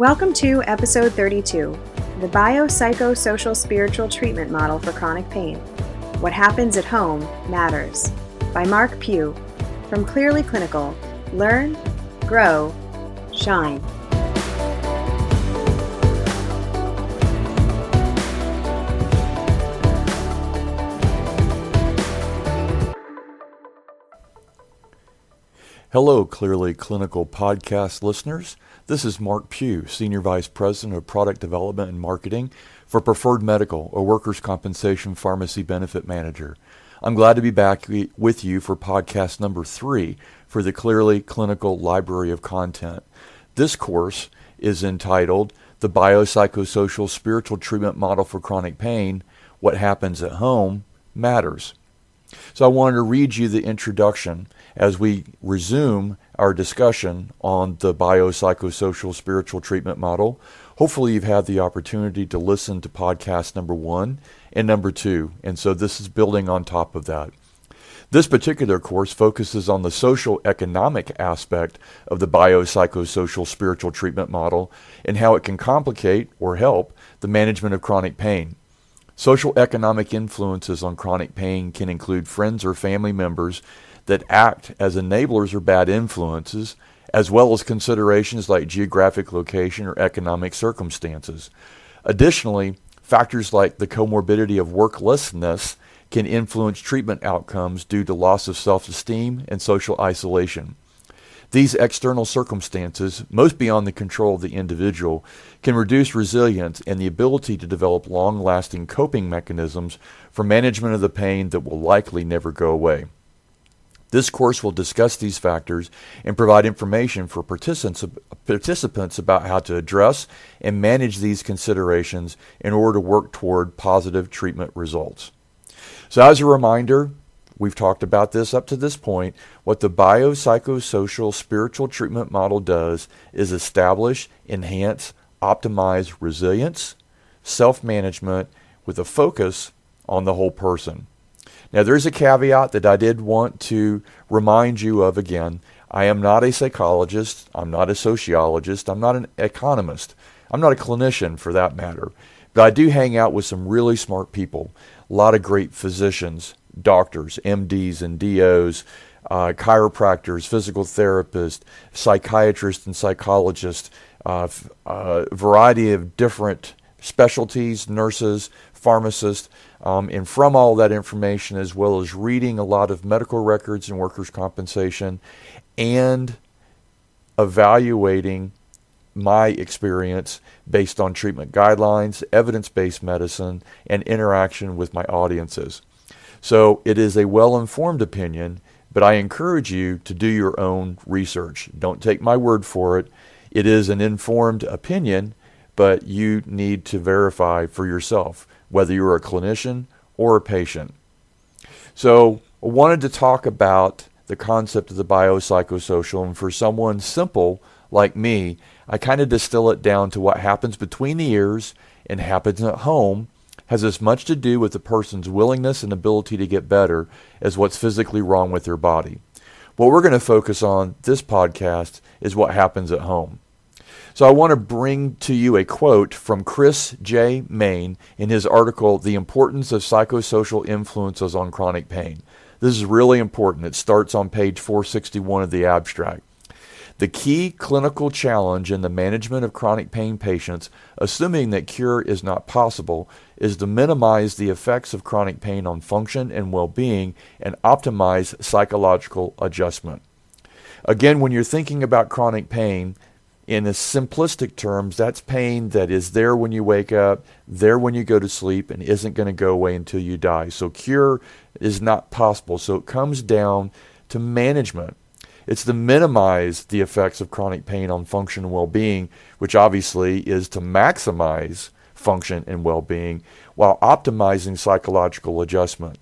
Welcome to episode 32 The Biopsychosocial Spiritual Treatment Model for Chronic Pain. What Happens at Home Matters by Mark Pugh from Clearly Clinical. Learn, grow, shine. Hello, Clearly Clinical podcast listeners. This is Mark Pugh, Senior Vice President of Product Development and Marketing for Preferred Medical, a workers' compensation pharmacy benefit manager. I'm glad to be back with you for podcast number three for the Clearly Clinical Library of Content. This course is entitled The Biopsychosocial Spiritual Treatment Model for Chronic Pain What Happens at Home Matters. So I wanted to read you the introduction as we resume our discussion on the biopsychosocial spiritual treatment model. Hopefully, you've had the opportunity to listen to podcast number one and number two, and so this is building on top of that. This particular course focuses on the social economic aspect of the biopsychosocial spiritual treatment model and how it can complicate or help the management of chronic pain. Social economic influences on chronic pain can include friends or family members that act as enablers or bad influences, as well as considerations like geographic location or economic circumstances. Additionally, factors like the comorbidity of worklessness can influence treatment outcomes due to loss of self esteem and social isolation. These external circumstances, most beyond the control of the individual, can reduce resilience and the ability to develop long lasting coping mechanisms for management of the pain that will likely never go away. This course will discuss these factors and provide information for participants, about how to address and manage these considerations in order to work toward positive treatment results. So, as a reminder, We've talked about this up to this point. What the biopsychosocial spiritual treatment model does is establish, enhance, optimize resilience, self management with a focus on the whole person. Now, there's a caveat that I did want to remind you of again. I am not a psychologist, I'm not a sociologist, I'm not an economist, I'm not a clinician for that matter. But I do hang out with some really smart people, a lot of great physicians, doctors, MDs and DOs, uh, chiropractors, physical therapists, psychiatrists and psychologists, uh, a uh, variety of different specialties, nurses, pharmacists, um, and from all that information, as well as reading a lot of medical records and workers' compensation, and evaluating my experience based on treatment guidelines, evidence based medicine, and interaction with my audiences. So it is a well informed opinion, but I encourage you to do your own research. Don't take my word for it. It is an informed opinion, but you need to verify for yourself whether you're a clinician or a patient. So I wanted to talk about the concept of the biopsychosocial, and for someone simple like me, I kind of distill it down to what happens between the ears and happens at home has as much to do with the person's willingness and ability to get better as what's physically wrong with their body. What we're going to focus on this podcast is what happens at home. So I want to bring to you a quote from Chris J. Main in his article, The Importance of Psychosocial Influences on Chronic Pain. This is really important. It starts on page 461 of the abstract. The key clinical challenge in the management of chronic pain patients, assuming that cure is not possible, is to minimize the effects of chronic pain on function and well being and optimize psychological adjustment. Again, when you're thinking about chronic pain, in a simplistic terms, that's pain that is there when you wake up, there when you go to sleep, and isn't going to go away until you die. So, cure is not possible. So, it comes down to management. It's to minimize the effects of chronic pain on function and well being, which obviously is to maximize function and well being while optimizing psychological adjustment.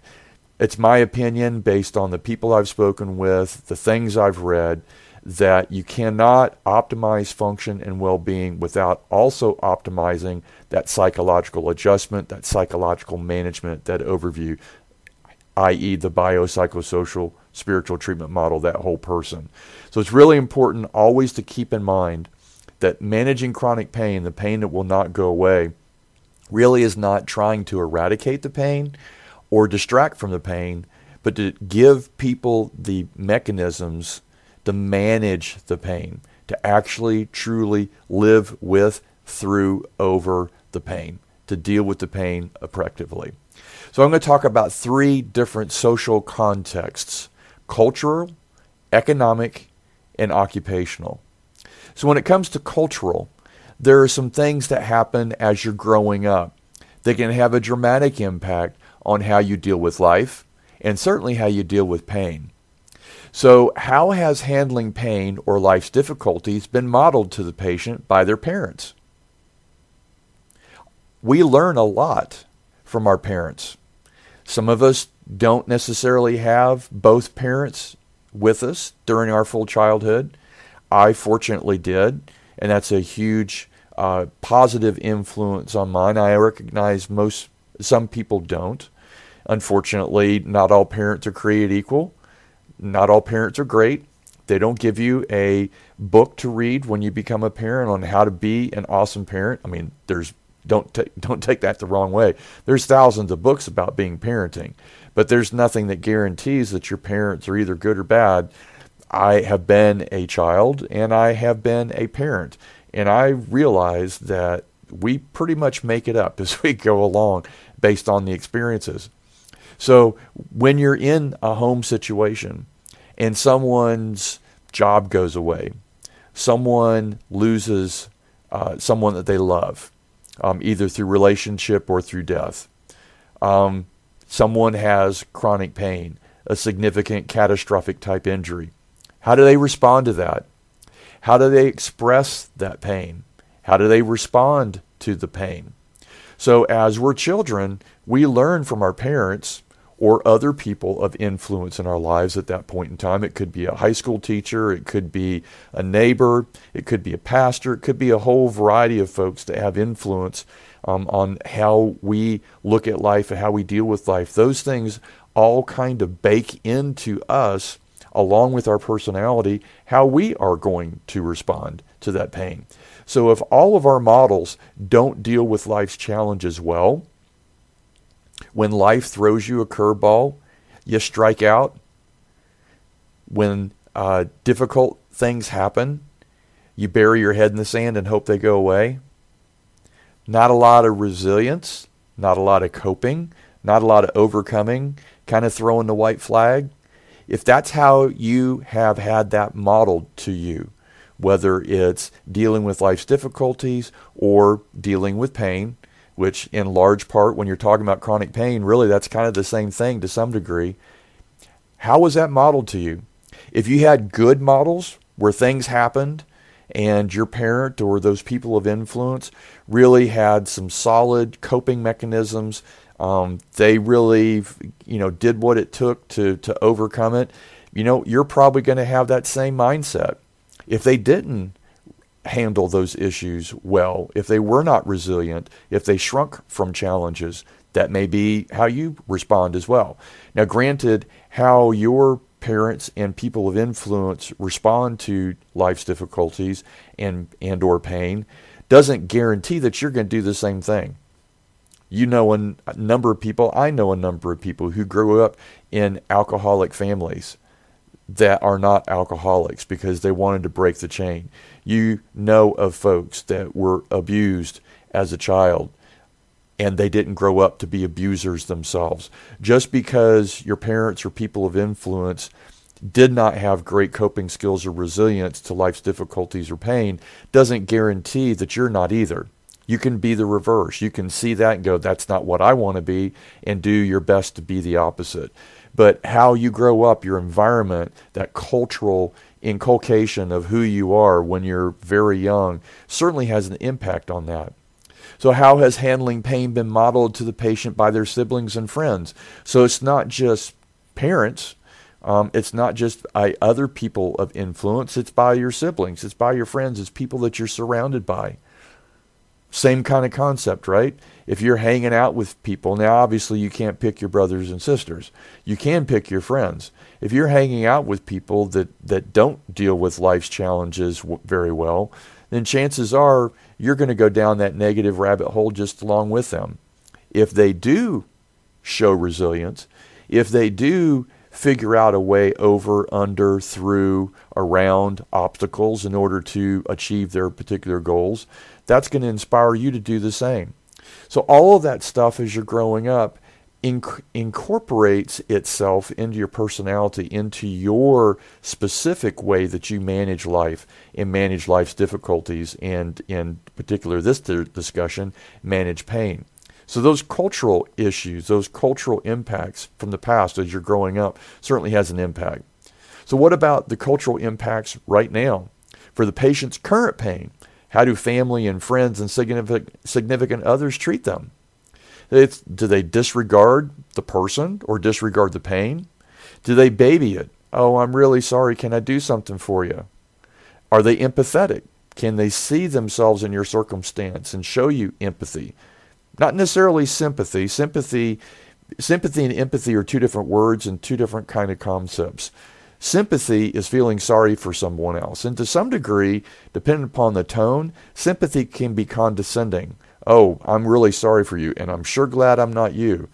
It's my opinion, based on the people I've spoken with, the things I've read, that you cannot optimize function and well being without also optimizing that psychological adjustment, that psychological management, that overview, i.e., the biopsychosocial spiritual treatment model, that whole person. So it's really important always to keep in mind that managing chronic pain, the pain that will not go away, really is not trying to eradicate the pain or distract from the pain, but to give people the mechanisms to manage the pain, to actually truly live with, through, over the pain, to deal with the pain effectively. So I'm going to talk about three different social contexts cultural, economic, and occupational. So when it comes to cultural, there are some things that happen as you're growing up that can have a dramatic impact on how you deal with life and certainly how you deal with pain. So, how has handling pain or life's difficulties been modeled to the patient by their parents? We learn a lot from our parents. Some of us don't necessarily have both parents with us during our full childhood. I fortunately did, and that's a huge uh, positive influence on mine. I recognize most some people don't. Unfortunately, not all parents are created equal. Not all parents are great. They don't give you a book to read when you become a parent on how to be an awesome parent. I mean, there's don't take don't take that the wrong way. There's thousands of books about being parenting, but there's nothing that guarantees that your parents are either good or bad. I have been a child and I have been a parent, and I realize that we pretty much make it up as we go along based on the experiences. So when you're in a home situation and someone's job goes away, someone loses uh, someone that they love, um, either through relationship or through death. Um, someone has chronic pain, a significant catastrophic type injury. How do they respond to that? How do they express that pain? How do they respond to the pain? So, as we're children, we learn from our parents or other people of influence in our lives at that point in time. It could be a high school teacher, it could be a neighbor, it could be a pastor, it could be a whole variety of folks that have influence um, on how we look at life and how we deal with life. Those things all kind of bake into us, along with our personality, how we are going to respond to that pain. So if all of our models don't deal with life's challenges well, when life throws you a curveball, you strike out. When uh, difficult things happen, you bury your head in the sand and hope they go away. Not a lot of resilience, not a lot of coping, not a lot of overcoming, kind of throwing the white flag. If that's how you have had that modeled to you, whether it's dealing with life's difficulties or dealing with pain, which in large part, when you're talking about chronic pain, really that's kind of the same thing to some degree. How was that modeled to you? If you had good models where things happened and your parent or those people of influence really had some solid coping mechanisms, um, they really, you know, did what it took to to overcome it. You know, you're probably going to have that same mindset. If they didn't, handle those issues well, if they were not resilient, if they shrunk from challenges, that may be how you respond as well. Now, granted, how your parents and people of influence respond to life's difficulties and and or pain doesn't guarantee that you're going to do the same thing. You know a number of people, I know a number of people who grew up in alcoholic families that are not alcoholics because they wanted to break the chain. You know of folks that were abused as a child and they didn't grow up to be abusers themselves. Just because your parents or people of influence did not have great coping skills or resilience to life's difficulties or pain doesn't guarantee that you're not either. You can be the reverse. You can see that and go, that's not what I want to be, and do your best to be the opposite but how you grow up, your environment, that cultural inculcation of who you are when you're very young certainly has an impact on that. So, how has handling pain been modeled to the patient by their siblings and friends? So, it's not just parents, um, it's not just by other people of influence, it's by your siblings, it's by your friends, it's people that you're surrounded by. Same kind of concept, right? if you're hanging out with people, now obviously you can't pick your brothers and sisters. You can pick your friends. If you're hanging out with people that, that don't deal with life's challenges w- very well, then chances are you're going to go down that negative rabbit hole just along with them. If they do show resilience, if they do figure out a way over, under, through, around obstacles in order to achieve their particular goals, that's going to inspire you to do the same. So, all of that stuff as you're growing up inc- incorporates itself into your personality, into your specific way that you manage life and manage life's difficulties, and in particular, this discussion, manage pain. So those cultural issues, those cultural impacts from the past as you're growing up certainly has an impact. So what about the cultural impacts right now? For the patient's current pain, how do family and friends and significant, others treat them? It's, do they disregard the person or disregard the pain? Do they baby it? Oh, I'm really sorry. Can I do something for you? Are they empathetic? Can they see themselves in your circumstance and show you empathy? Not necessarily sympathy. Sympathy, sympathy and empathy are two different words and two different kind of concepts. Sympathy is feeling sorry for someone else. And to some degree, depending upon the tone, sympathy can be condescending. Oh, I'm really sorry for you, and I'm sure glad I'm not you.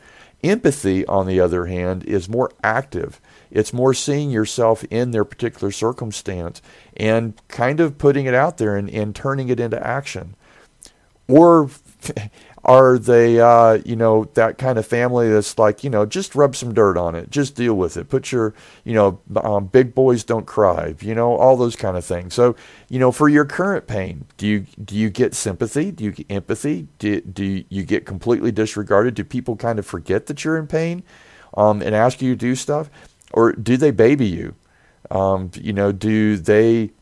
Empathy, on the other hand, is more active. It's more seeing yourself in their particular circumstance and kind of putting it out there and, and turning it into action. Or are they, uh, you know, that kind of family that's like, you know, just rub some dirt on it, just deal with it. Put your, you know, um, big boys don't cry, you know, all those kind of things. So, you know, for your current pain, do you do you get sympathy? Do you get empathy? Do do you get completely disregarded? Do people kind of forget that you're in pain, um, and ask you to do stuff, or do they baby you? Um, you know, do they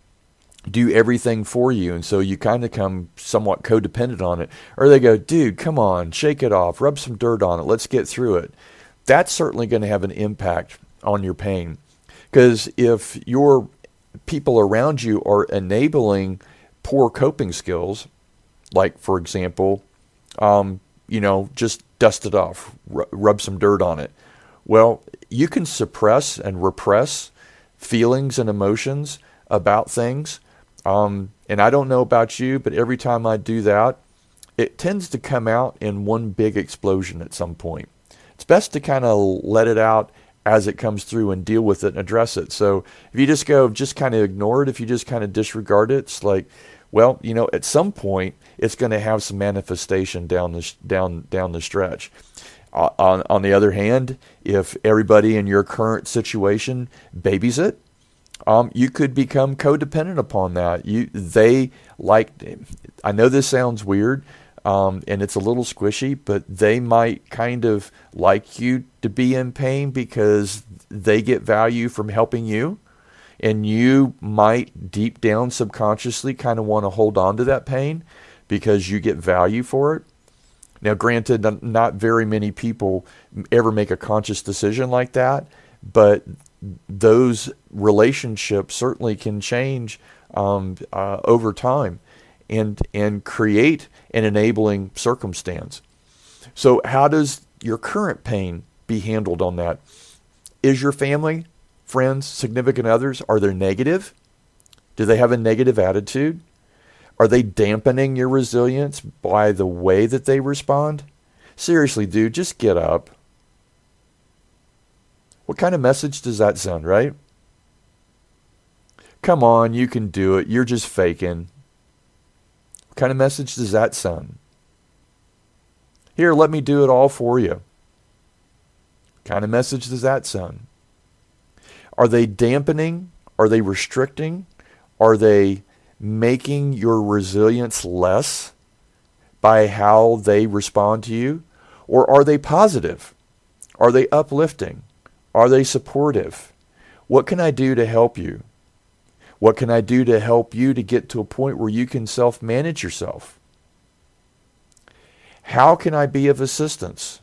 do everything for you and so you kind of come somewhat codependent on it. Or they go dude come on shake it off rub some dirt on it let's get through it. That's certainly going to have an impact on your pain. Because if your people around you are enabling poor coping skills like for example um, you know just dust it off r- rub some dirt on it. Well you can suppress and repress feelings and emotions about things um, and I don't know about you, but every time I do that, it tends to come out in one big explosion at some point. It's best to kind of let it out as it comes through and deal with it and address it. So if you just go, just kind of ignore it, if you just kind of disregard it, it's like, well, you know, at some point it's going to have some manifestation down the down down the stretch. On on the other hand, if everybody in your current situation babies it, um, you could become codependent upon that. You they like. I know this sounds weird, um, and it's a little squishy, but they might kind of like you to be in pain because they get value from helping you, and you might deep down subconsciously kind of want to hold on to that pain because you get value for it. Now, granted, not very many people ever make a conscious decision like that, but those relationships certainly can change um, uh, over time and and create an enabling circumstance. So how does your current pain be handled on that? Is your family, friends, significant others are they negative? Do they have a negative attitude? Are they dampening your resilience by the way that they respond? Seriously, dude, just get up. What kind of message does that sound, right? Come on, you can do it. You're just faking. What kind of message does that sound? Here, let me do it all for you. What kind of message does that sound? Are they dampening? Are they restricting? Are they making your resilience less by how they respond to you? Or are they positive? Are they uplifting? Are they supportive? What can I do to help you? What can I do to help you to get to a point where you can self manage yourself? How can I be of assistance?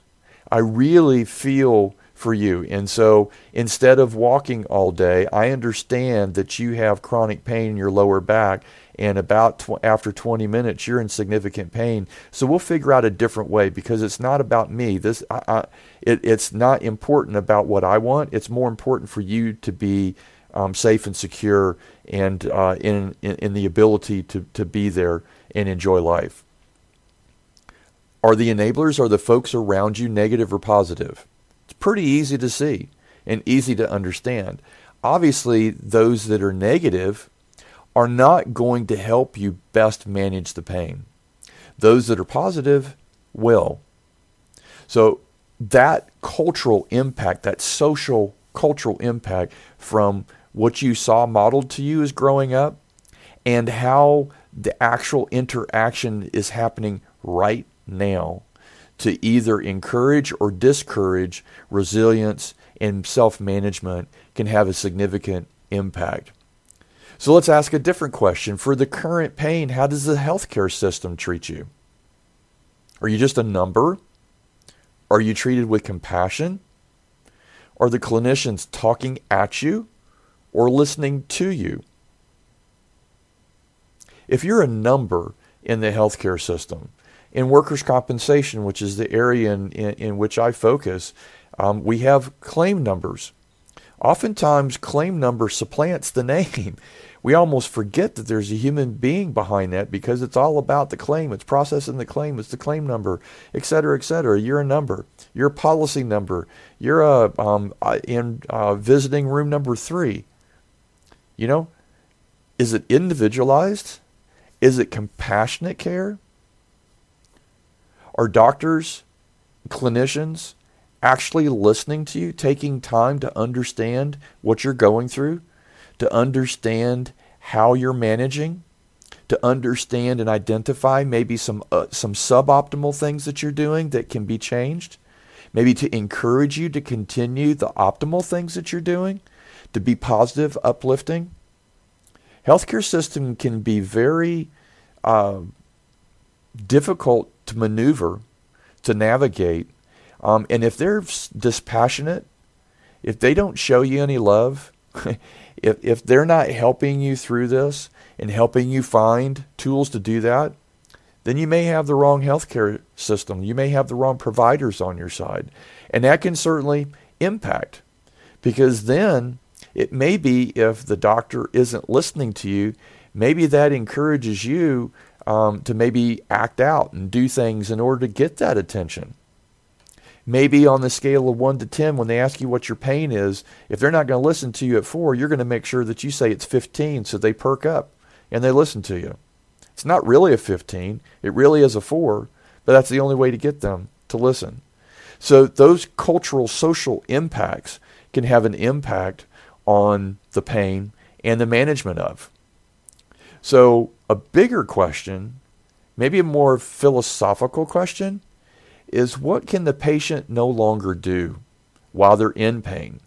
I really feel for you. And so instead of walking all day, I understand that you have chronic pain in your lower back and about tw- after 20 minutes you're in significant pain so we'll figure out a different way because it's not about me this I, I, it, it's not important about what i want it's more important for you to be um, safe and secure and uh, in, in, in the ability to, to be there and enjoy life. Are the enablers, are the folks around you negative or positive? It's pretty easy to see and easy to understand. Obviously, those that are negative are not going to help you best manage the pain. Those that are positive will. So, that cultural impact, that social cultural impact from what you saw modeled to you as growing up and how the actual interaction is happening right now to either encourage or discourage resilience and self management can have a significant impact. So let's ask a different question. For the current pain, how does the healthcare system treat you? Are you just a number? Are you treated with compassion? Are the clinicians talking at you or listening to you? If you're a number in the healthcare system, in workers' compensation, which is the area in, in, in which I focus, um, we have claim numbers. Oftentimes, claim number supplants the name. We almost forget that there's a human being behind that because it's all about the claim. It's processing the claim. It's the claim number, et cetera, et cetera. You're a number. You're a policy number. You're a, um, uh, in uh, visiting room number three. You know, is it individualized? Is it compassionate care? Are doctors, clinicians actually listening to you, taking time to understand what you're going through, to understand how you're managing, to understand and identify maybe some uh, some suboptimal things that you're doing that can be changed, maybe to encourage you to continue the optimal things that you're doing, to be positive, uplifting. Healthcare system can be very uh, difficult to maneuver, to navigate. Um, and if they're dispassionate, if they don't show you any love, if, if they're not helping you through this and helping you find tools to do that, then you may have the wrong healthcare system. You may have the wrong providers on your side. And that can certainly impact because then it may be if the doctor isn't listening to you, maybe that encourages you um, to maybe act out and do things in order to get that attention. Maybe on the scale of 1 to 10, when they ask you what your pain is, if they're not going to listen to you at 4, you're going to make sure that you say it's 15 so they perk up and they listen to you. It's not really a 15, it really is a 4, but that's the only way to get them to listen. So those cultural, social impacts can have an impact on the pain and the management of. So, a bigger question, maybe a more philosophical question, is what can the patient no longer do while they're in pain?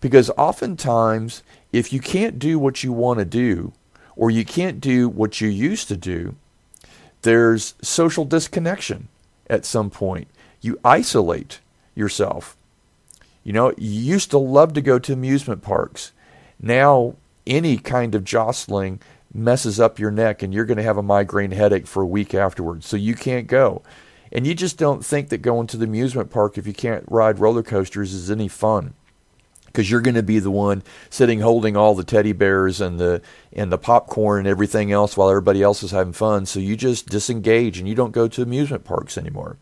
Because oftentimes, if you can't do what you want to do, or you can't do what you used to do, there's social disconnection at some point. You isolate yourself. You know, you used to love to go to amusement parks. Now any kind of jostling messes up your neck and you're going to have a migraine headache for a week afterwards. So you can't go. And you just don't think that going to the amusement park if you can't ride roller coasters is any fun. Because you're going to be the one sitting holding all the teddy bears and the and the popcorn and everything else while everybody else is having fun. So you just disengage and you don't go to amusement parks anymore.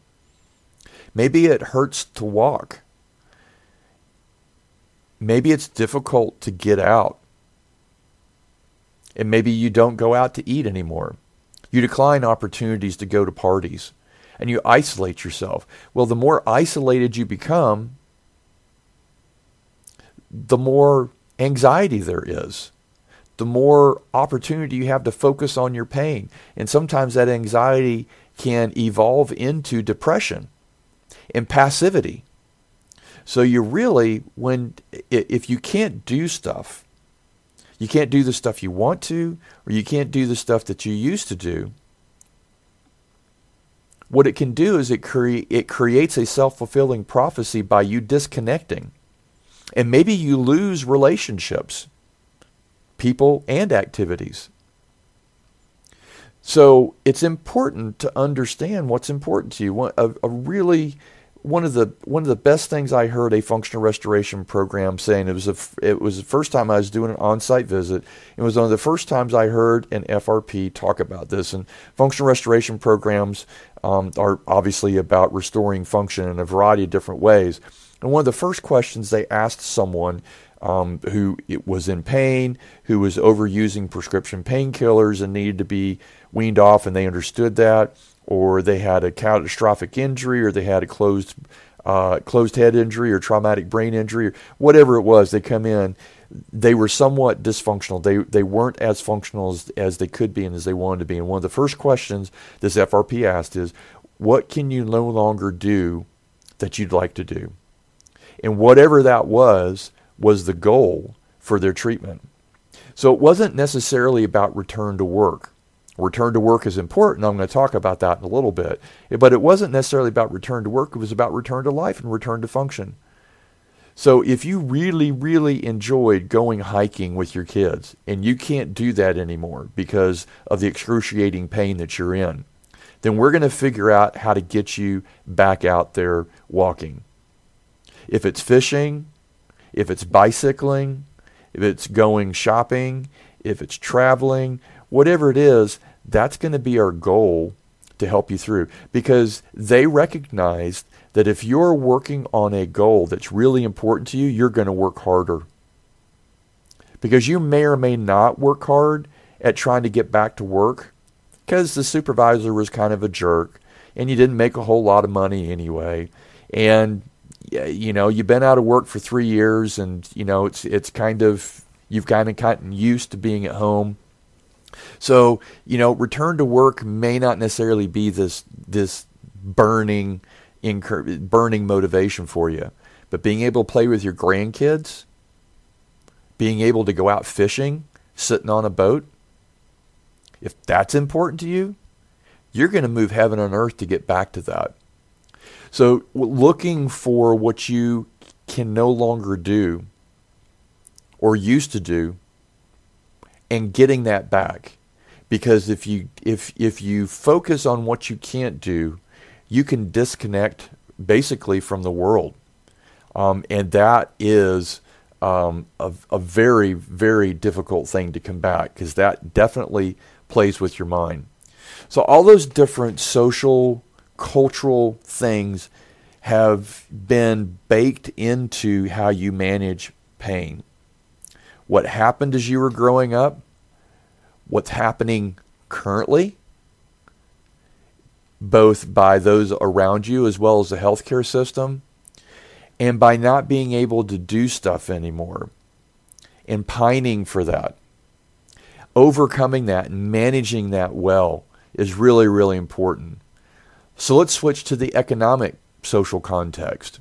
Maybe it hurts to walk. Maybe it's difficult to get out and maybe you don't go out to eat anymore. You decline opportunities to go to parties and you isolate yourself. Well, the more isolated you become, the more anxiety there is, the more opportunity you have to focus on your pain. And sometimes that anxiety can evolve into depression and passivity. So you really, when if you can't do stuff you can't do the stuff you want to, or you can't do the stuff that you used to do. What it can do is it, cre- it creates a self fulfilling prophecy by you disconnecting. And maybe you lose relationships, people, and activities. So it's important to understand what's important to you. A, a really one of the one of the best things I heard a functional restoration program saying. It was a, it was the first time I was doing an on-site visit. It was one of the first times I heard an FRP talk about this. And functional restoration programs um, are obviously about restoring function in a variety of different ways. And one of the first questions they asked someone um, who was in pain, who was overusing prescription painkillers and needed to be weaned off, and they understood that, or they had a catastrophic injury, or they had a closed uh, closed head injury or traumatic brain injury, or whatever it was. They come in, they were somewhat dysfunctional. They they weren't as functional as, as they could be and as they wanted to be. And one of the first questions this FRP asked is, "What can you no longer do that you'd like to do?" And whatever that was, was the goal for their treatment. So it wasn't necessarily about return to work. Return to work is important. I'm going to talk about that in a little bit. But it wasn't necessarily about return to work. It was about return to life and return to function. So if you really, really enjoyed going hiking with your kids and you can't do that anymore because of the excruciating pain that you're in, then we're going to figure out how to get you back out there walking. If it's fishing, if it's bicycling, if it's going shopping, if it's traveling, whatever it is, that's going to be our goal to help you through because they recognized that if you're working on a goal that's really important to you, you're going to work harder. Because you may or may not work hard at trying to get back to work because the supervisor was kind of a jerk and you didn't make a whole lot of money anyway. And you know, you've been out of work for three years, and you know it's it's kind of you've kind of gotten used to being at home. So you know, return to work may not necessarily be this this burning incur- burning motivation for you, but being able to play with your grandkids, being able to go out fishing, sitting on a boat, if that's important to you, you're going to move heaven and earth to get back to that. So, looking for what you can no longer do or used to do and getting that back because if you if if you focus on what you can't do you can disconnect basically from the world um, and that is um, a, a very very difficult thing to combat because that definitely plays with your mind so all those different social cultural things have been baked into how you manage pain. What happened as you were growing up, what's happening currently, both by those around you as well as the healthcare system, and by not being able to do stuff anymore and pining for that. Overcoming that and managing that well is really, really important. So let's switch to the economic social context.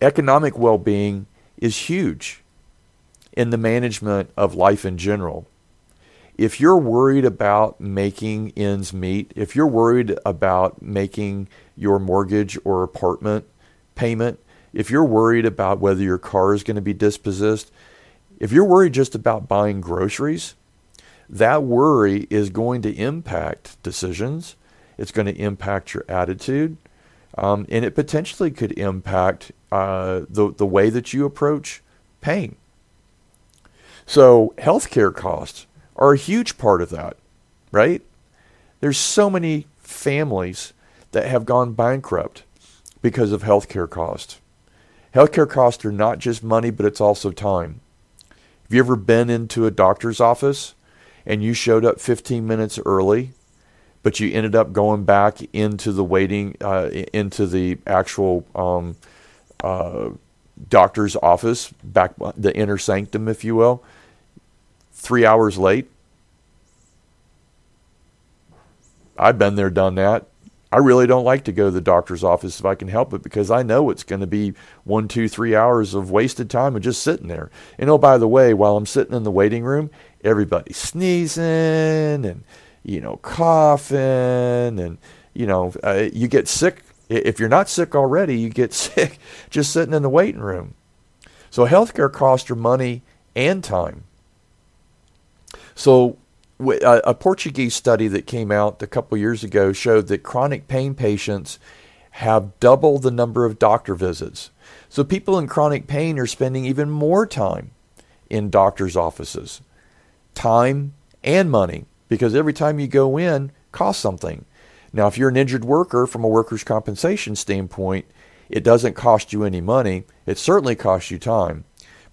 Economic well being is huge in the management of life in general. If you're worried about making ends meet, if you're worried about making your mortgage or apartment payment, if you're worried about whether your car is going to be dispossessed, if you're worried just about buying groceries, that worry is going to impact decisions it's going to impact your attitude, um, and it potentially could impact uh, the the way that you approach pain. So, healthcare costs are a huge part of that, right? There's so many families that have gone bankrupt because of healthcare costs. Healthcare costs are not just money, but it's also time. Have you ever been into a doctor's office and you showed up 15 minutes early but you ended up going back into the waiting uh, into the actual um, uh, doctor's office, back the inner sanctum, if you will, three hours late. I've been there, done that. I really don't like to go to the doctor's office if I can help it because I know it's going to be one, two, three hours of wasted time of just sitting there. And oh, by the way, while I'm sitting in the waiting room, everybody's sneezing and you know, coughing and, you know, uh, you get sick. If you're not sick already, you get sick just sitting in the waiting room. So healthcare costs are money and time. So a Portuguese study that came out a couple years ago showed that chronic pain patients have double the number of doctor visits. So people in chronic pain are spending even more time in doctor's offices. Time and money because every time you go in costs something. Now, if you're an injured worker from a workers' compensation standpoint, it doesn't cost you any money. It certainly costs you time.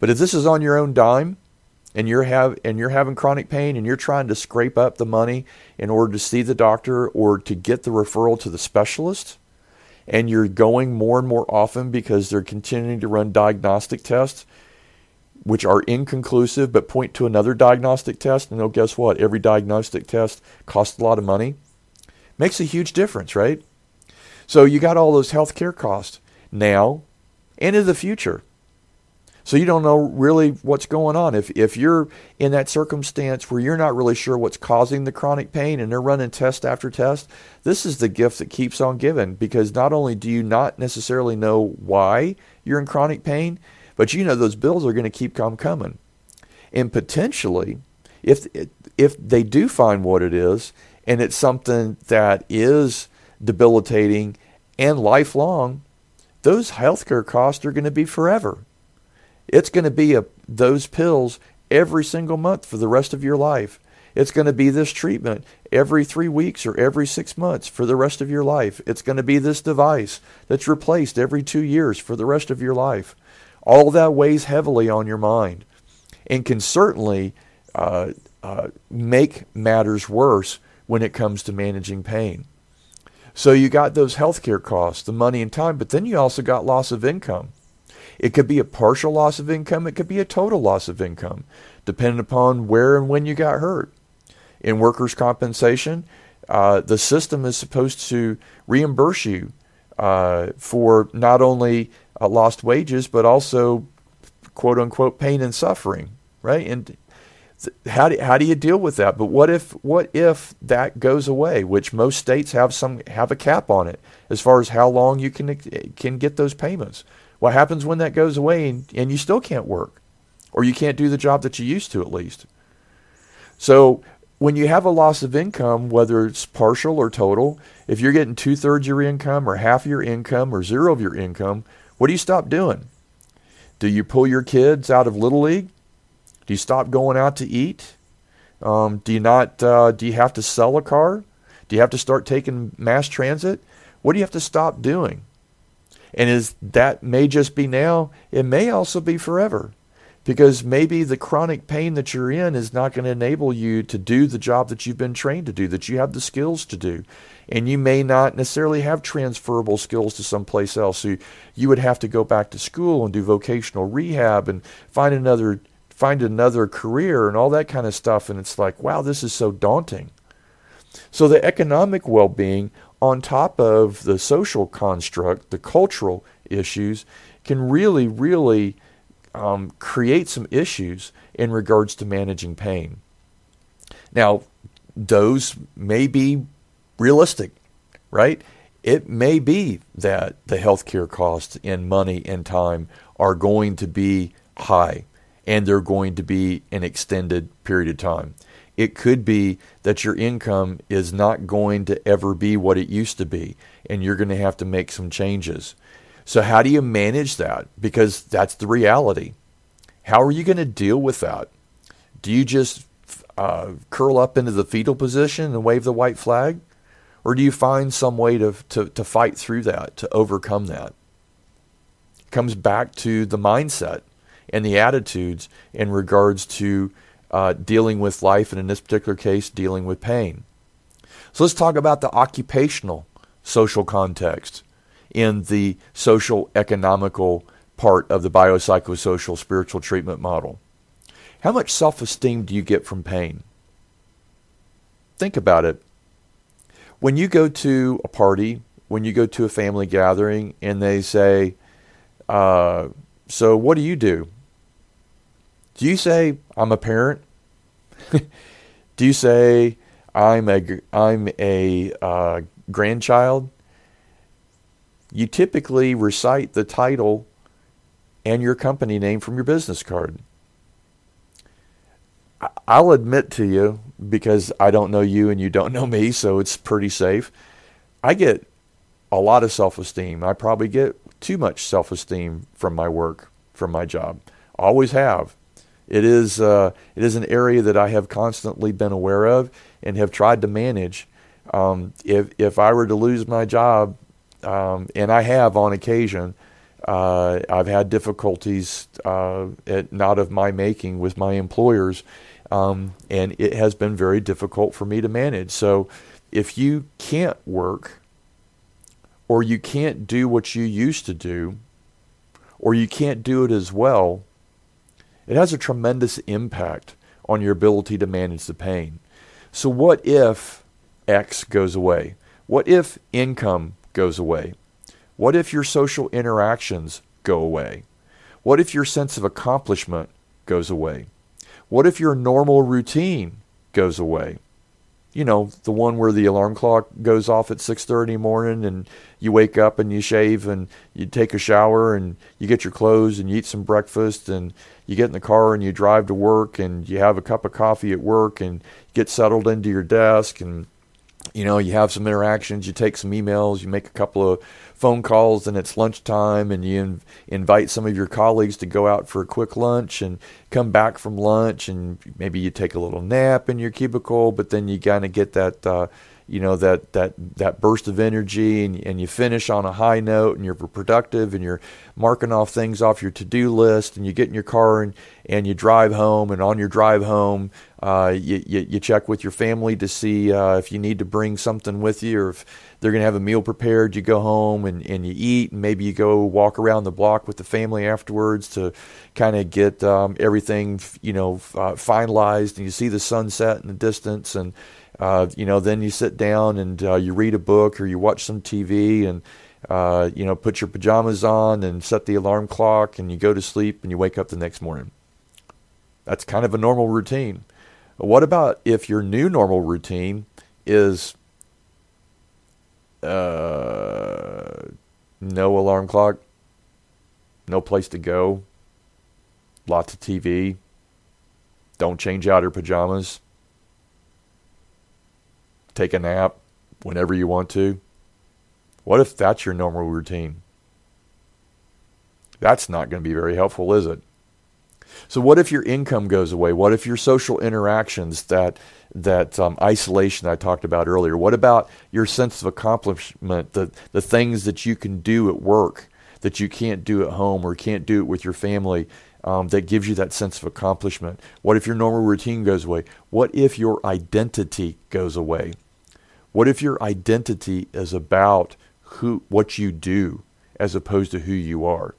But if this is on your own dime and you're have and you're having chronic pain and you're trying to scrape up the money in order to see the doctor or to get the referral to the specialist, and you're going more and more often because they're continuing to run diagnostic tests which are inconclusive but point to another diagnostic test and oh guess what? Every diagnostic test costs a lot of money. Makes a huge difference right? So you got all those healthcare costs now and in the future so you don't know really what's going on. If if you're in that circumstance where you're not really sure what's causing the chronic pain and they're running test after test, this is the gift that keeps on giving because not only do you not necessarily know why you're in chronic pain, but you know those bills are going to keep on coming. And potentially if if they do find what it is and it's something that is debilitating and lifelong, those healthcare costs are going to be forever. It's going to be a, those pills every single month for the rest of your life. It's going to be this treatment every three weeks or every six months for the rest of your life. It's going to be this device that's replaced every two years for the rest of your life. All that weighs heavily on your mind and can certainly uh, uh, make matters worse when it comes to managing pain. So you got those healthcare costs, the money and time, but then you also got loss of income. It could be a partial loss of income, it could be a total loss of income, depending upon where and when you got hurt. In workers' compensation, uh, the system is supposed to reimburse you uh, for not only uh, lost wages, but also quote unquote pain and suffering, right? And how do, how do you deal with that? But what if what if that goes away? Which most states have some have a cap on it as far as how long you can can get those payments. What happens when that goes away and, and you still can't work? Or you can't do the job that you used to, at least. So, when you have a loss of income, whether it's partial or total, if you're getting two thirds your income or half your income or zero of your income, what do you stop doing? Do you pull your kids out of Little League? Do you stop going out to eat? Um, do you not? Uh, do you have to sell a car? Do you have to start taking mass transit? What do you have to stop doing? And is that may just be now, it may also be forever. Because maybe the chronic pain that you're in is not going to enable you to do the job that you've been trained to do, that you have the skills to do. And you may not necessarily have transferable skills to someplace else. So you, you would have to go back to school and do vocational rehab and find another find another career and all that kind of stuff. And it's like, wow, this is so daunting. So the economic well being on top of the social construct, the cultural issues, can really, really um, create some issues in regards to managing pain. Now, those may be realistic, right? It may be that the healthcare costs in money and time are going to be high and they're going to be an extended period of time. It could be that your income is not going to ever be what it used to be, and you're going to have to make some changes. So, how do you manage that? Because that's the reality. How are you going to deal with that? Do you just uh, curl up into the fetal position and wave the white flag? Or do you find some way to, to, to fight through that, to overcome that? It comes back to the mindset and the attitudes in regards to uh, dealing with life, and in this particular case, dealing with pain. So let's talk about the occupational social context in the social economical part of the biopsychosocial spiritual treatment model. How much self esteem do you get from pain? Think about it. When you go to a party, when you go to a family gathering, and they say, uh, So what do you do? Do you say, I'm a parent? Do you say, I'm a, I'm a uh, grandchild? You typically recite the title and your company name from your business card. I'll admit to you, because I don't know you and you don't know me, so it's pretty safe. I get a lot of self esteem. I probably get too much self esteem from my work, from my job. Always have. It is, uh, it is an area that I have constantly been aware of and have tried to manage. Um, if, if I were to lose my job, um, and I have on occasion, uh, I've had difficulties uh, at, not of my making with my employers, um, and it has been very difficult for me to manage. So, if you can't work, or you can't do what you used to do, or you can't do it as well, it has a tremendous impact on your ability to manage the pain. So, what if X goes away? What if income goes away? What if your social interactions go away? What if your sense of accomplishment goes away? What if your normal routine goes away? You know, the one where the alarm clock goes off at 6:30 in the morning and you wake up and you shave and you take a shower and you get your clothes and you eat some breakfast and you get in the car and you drive to work and you have a cup of coffee at work and get settled into your desk and you know, you have some interactions, you take some emails, you make a couple of phone calls, and it's lunchtime, and you in, invite some of your colleagues to go out for a quick lunch and come back from lunch, and maybe you take a little nap in your cubicle, but then you kind of get that. Uh, you know that that that burst of energy and, and you finish on a high note and you're productive and you're marking off things off your to-do list and you get in your car and, and you drive home and on your drive home uh, you, you, you, check with your family to see uh, if you need to bring something with you or if they're going to have a meal prepared. You go home and, and you eat, and maybe you go walk around the block with the family afterwards to kind of get um, everything, you know, uh, finalized. And you see the sunset in the distance, and uh, you know, then you sit down and uh, you read a book or you watch some TV and. Uh, you know, put your pajamas on and set the alarm clock, and you go to sleep, and you wake up the next morning. That's kind of a normal routine what about if your new normal routine is uh, no alarm clock, no place to go, lots of TV, don't change out your pajamas, take a nap whenever you want to? What if that's your normal routine? That's not going to be very helpful, is it? So what if your income goes away? What if your social interactions, that that um, isolation I talked about earlier? What about your sense of accomplishment, the the things that you can do at work that you can't do at home or can't do it with your family? Um, that gives you that sense of accomplishment. What if your normal routine goes away? What if your identity goes away? What if your identity is about who, what you do, as opposed to who you are?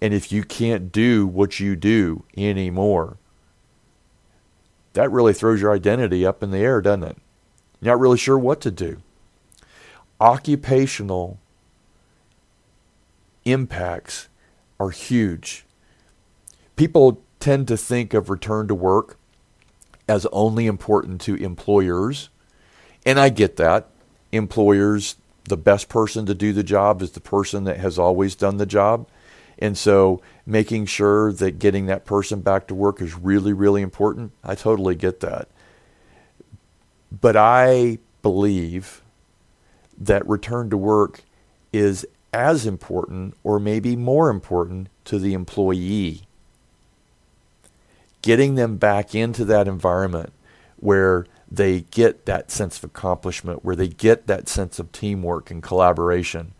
And if you can't do what you do anymore, that really throws your identity up in the air, doesn't it? You're not really sure what to do. Occupational impacts are huge. People tend to think of return to work as only important to employers. And I get that. Employers, the best person to do the job is the person that has always done the job. And so making sure that getting that person back to work is really, really important. I totally get that. But I believe that return to work is as important or maybe more important to the employee. Getting them back into that environment where they get that sense of accomplishment, where they get that sense of teamwork and collaboration,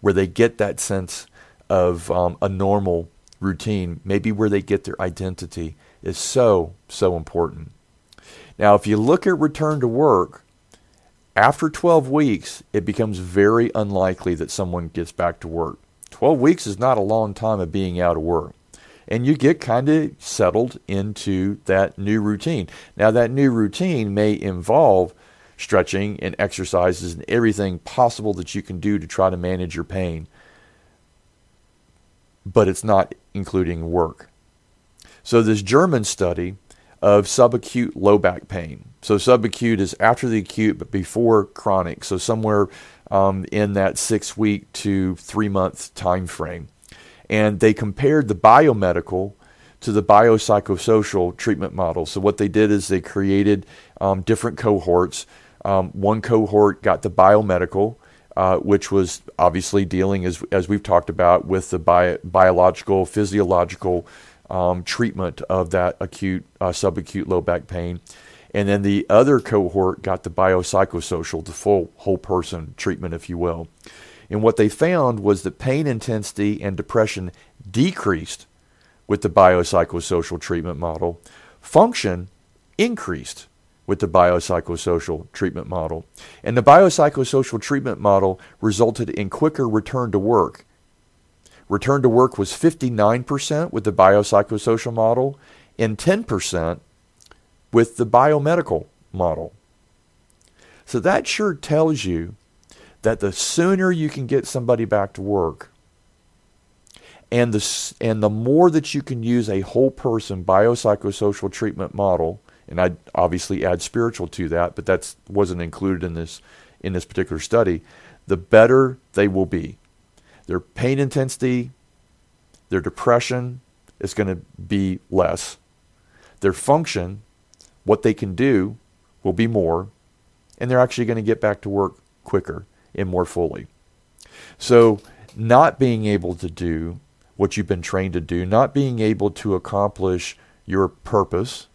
where they get that sense of um, a normal routine, maybe where they get their identity, is so, so important. Now, if you look at return to work, after 12 weeks, it becomes very unlikely that someone gets back to work. 12 weeks is not a long time of being out of work. And you get kind of settled into that new routine. Now, that new routine may involve stretching and exercises and everything possible that you can do to try to manage your pain but it's not including work. So, this German study of subacute low back pain. So, subacute is after the acute but before chronic. So, somewhere um, in that six week to three month time frame. And they compared the biomedical to the biopsychosocial treatment model. So, what they did is they created um, different cohorts. Um, one cohort got the biomedical uh, which was obviously dealing, as, as we've talked about, with the bi- biological, physiological um, treatment of that acute, uh, subacute low back pain. And then the other cohort got the biopsychosocial, the full whole person treatment, if you will. And what they found was that pain intensity and depression decreased with the biopsychosocial treatment model. Function increased with the biopsychosocial treatment model. And the biopsychosocial treatment model resulted in quicker return to work. Return to work was 59% with the biopsychosocial model and 10% with the biomedical model. So that sure tells you that the sooner you can get somebody back to work and the, and the more that you can use a whole person biopsychosocial treatment model, and I'd obviously add spiritual to that, but that wasn't included in this, in this particular study, the better they will be. Their pain intensity, their depression is going to be less. Their function, what they can do, will be more, and they're actually going to get back to work quicker and more fully. So, not being able to do what you've been trained to do, not being able to accomplish your purpose,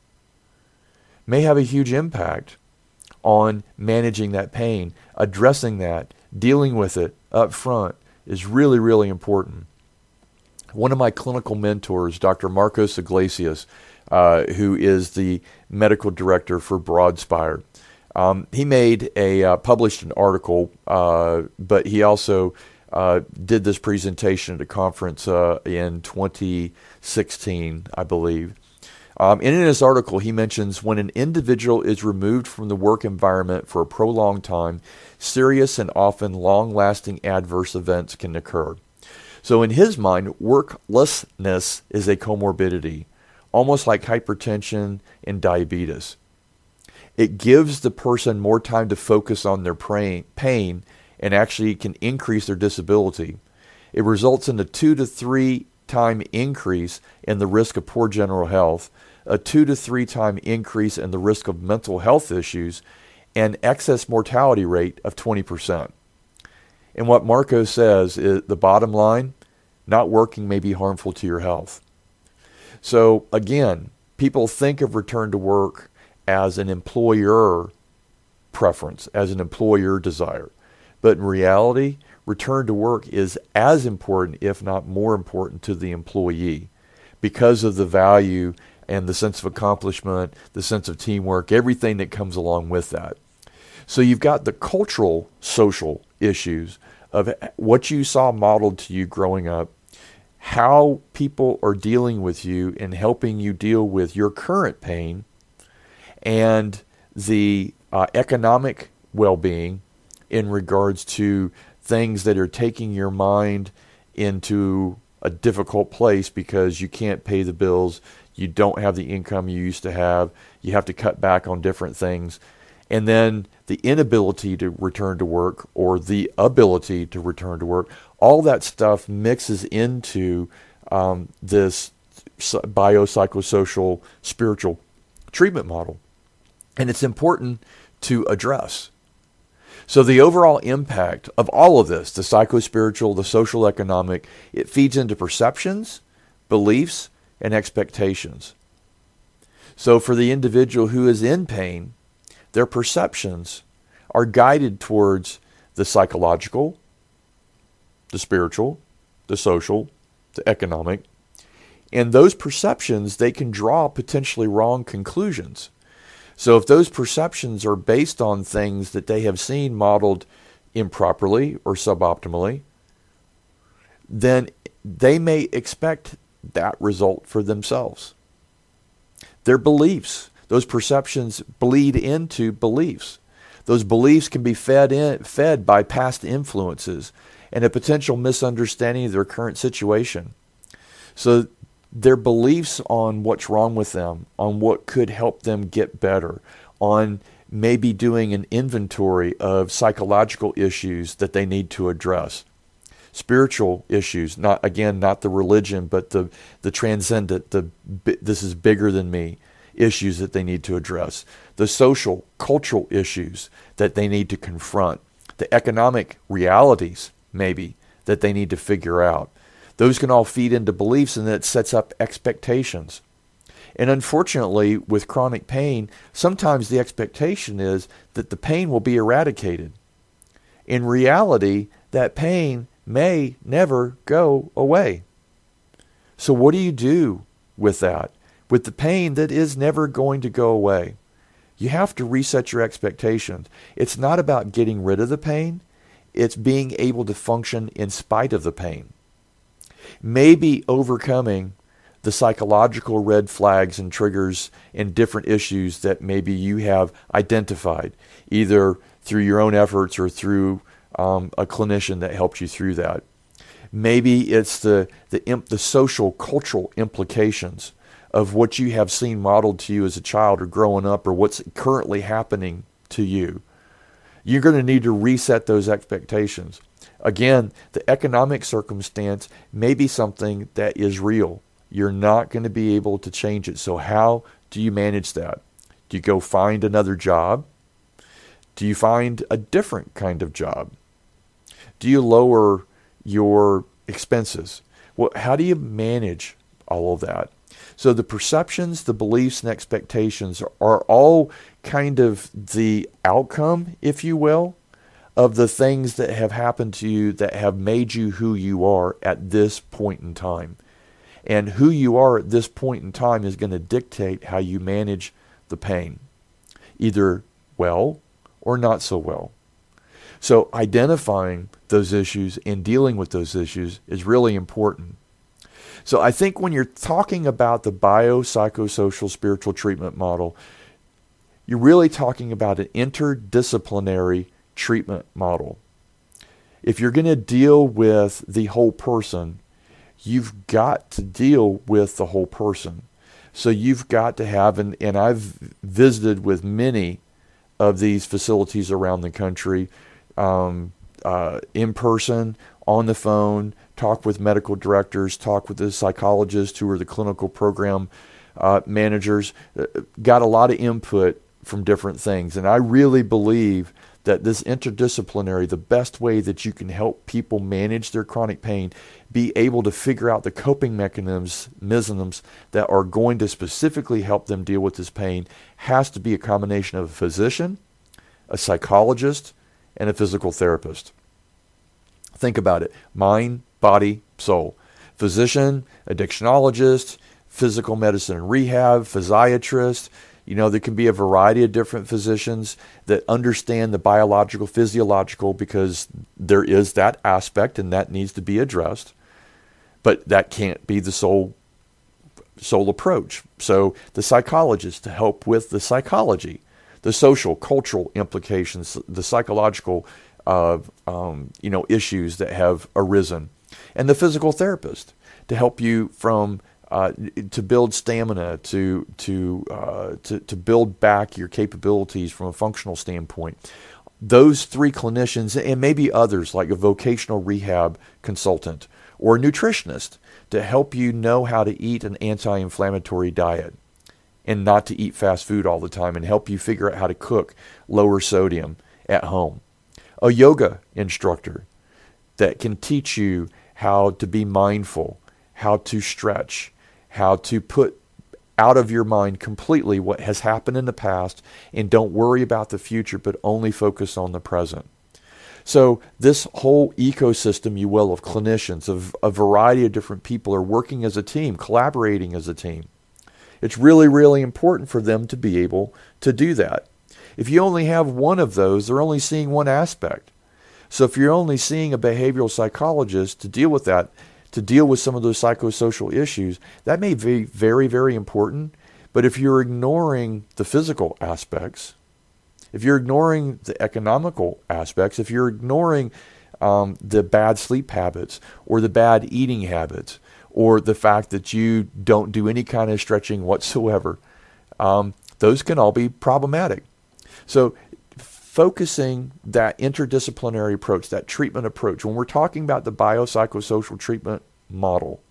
may have a huge impact on managing that pain, addressing that, dealing with it up front is really, really important. One of my clinical mentors, Dr. Marcos Iglesias, uh, who is the medical director for Broadspire, um, he made a uh, published an article, uh, but he also uh, did this presentation at a conference uh, in 2016, I believe. Um, and in his article, he mentions when an individual is removed from the work environment for a prolonged time, serious and often long lasting adverse events can occur. So, in his mind, worklessness is a comorbidity, almost like hypertension and diabetes. It gives the person more time to focus on their pain and actually can increase their disability. It results in a two to three time increase in the risk of poor general health, a two to three time increase in the risk of mental health issues, and excess mortality rate of 20%. And what Marco says is the bottom line not working may be harmful to your health. So, again, people think of return to work as an employer preference, as an employer desire. But in reality, return to work is as important, if not more important, to the employee because of the value and the sense of accomplishment, the sense of teamwork, everything that comes along with that. So you've got the cultural, social issues of what you saw modeled to you growing up, how people are dealing with you and helping you deal with your current pain, and the uh, economic well being in regards to things that are taking your mind into a difficult place because you can't pay the bills, you don't have the income you used to have, you have to cut back on different things. And then the inability to return to work or the ability to return to work, all that stuff mixes into um, this biopsychosocial spiritual treatment model. And it's important to address. So the overall impact of all of this, the psychospiritual, the social economic, it feeds into perceptions, beliefs, and expectations. So for the individual who is in pain, their perceptions are guided towards the psychological, the spiritual, the social, the economic. And those perceptions, they can draw potentially wrong conclusions. So if those perceptions are based on things that they have seen modeled improperly or suboptimally, then they may expect that result for themselves. Their beliefs, those perceptions bleed into beliefs. Those beliefs can be fed in, fed by past influences and a potential misunderstanding of their current situation. So their beliefs on what's wrong with them, on what could help them get better, on maybe doing an inventory of psychological issues that they need to address. Spiritual issues, not again, not the religion, but the, the transcendent, the this is bigger than me issues that they need to address. The social, cultural issues that they need to confront. the economic realities, maybe, that they need to figure out. Those can all feed into beliefs and that sets up expectations. And unfortunately, with chronic pain, sometimes the expectation is that the pain will be eradicated. In reality, that pain may never go away. So, what do you do with that? With the pain that is never going to go away? You have to reset your expectations. It's not about getting rid of the pain, it's being able to function in spite of the pain. Maybe overcoming the psychological red flags and triggers and different issues that maybe you have identified, either through your own efforts or through um, a clinician that helped you through that. Maybe it's the, the, imp, the social, cultural implications of what you have seen modeled to you as a child or growing up or what's currently happening to you. You're going to need to reset those expectations. Again, the economic circumstance may be something that is real. You're not going to be able to change it. So, how do you manage that? Do you go find another job? Do you find a different kind of job? Do you lower your expenses? Well, how do you manage all of that? So the perceptions, the beliefs, and expectations are all kind of the outcome, if you will, of the things that have happened to you that have made you who you are at this point in time. And who you are at this point in time is going to dictate how you manage the pain, either well or not so well. So identifying those issues and dealing with those issues is really important. So I think when you're talking about the biopsychosocial spiritual treatment model, you're really talking about an interdisciplinary treatment model. If you're going to deal with the whole person, you've got to deal with the whole person. So you've got to have, and, and I've visited with many of these facilities around the country um, uh, in person, on the phone, talk with medical directors, talk with the psychologists who are the clinical program uh, managers, uh, got a lot of input from different things. And I really believe that this interdisciplinary, the best way that you can help people manage their chronic pain, be able to figure out the coping mechanisms, that are going to specifically help them deal with this pain, has to be a combination of a physician, a psychologist, and a physical therapist. Think about it mind, body, soul. Physician, addictionologist, physical medicine and rehab, physiatrist. You know, there can be a variety of different physicians that understand the biological, physiological, because there is that aspect and that needs to be addressed. But that can't be the sole sole approach. So the psychologist to help with the psychology the social, cultural implications, the psychological, uh, um, you know, issues that have arisen, and the physical therapist to help you from uh, to build stamina, to to, uh, to to build back your capabilities from a functional standpoint. Those three clinicians, and maybe others like a vocational rehab consultant or a nutritionist, to help you know how to eat an anti-inflammatory diet and not to eat fast food all the time and help you figure out how to cook lower sodium at home. A yoga instructor that can teach you how to be mindful, how to stretch, how to put out of your mind completely what has happened in the past and don't worry about the future but only focus on the present. So, this whole ecosystem, you will, of clinicians, of a variety of different people are working as a team, collaborating as a team. It's really, really important for them to be able to do that. If you only have one of those, they're only seeing one aspect. So if you're only seeing a behavioral psychologist to deal with that, to deal with some of those psychosocial issues, that may be very, very important. But if you're ignoring the physical aspects, if you're ignoring the economical aspects, if you're ignoring um, the bad sleep habits or the bad eating habits or the fact that you don't do any kind of stretching whatsoever. Um, those can all be problematic. So, focusing that interdisciplinary approach, that treatment approach, when we're talking about the biopsychosocial treatment model,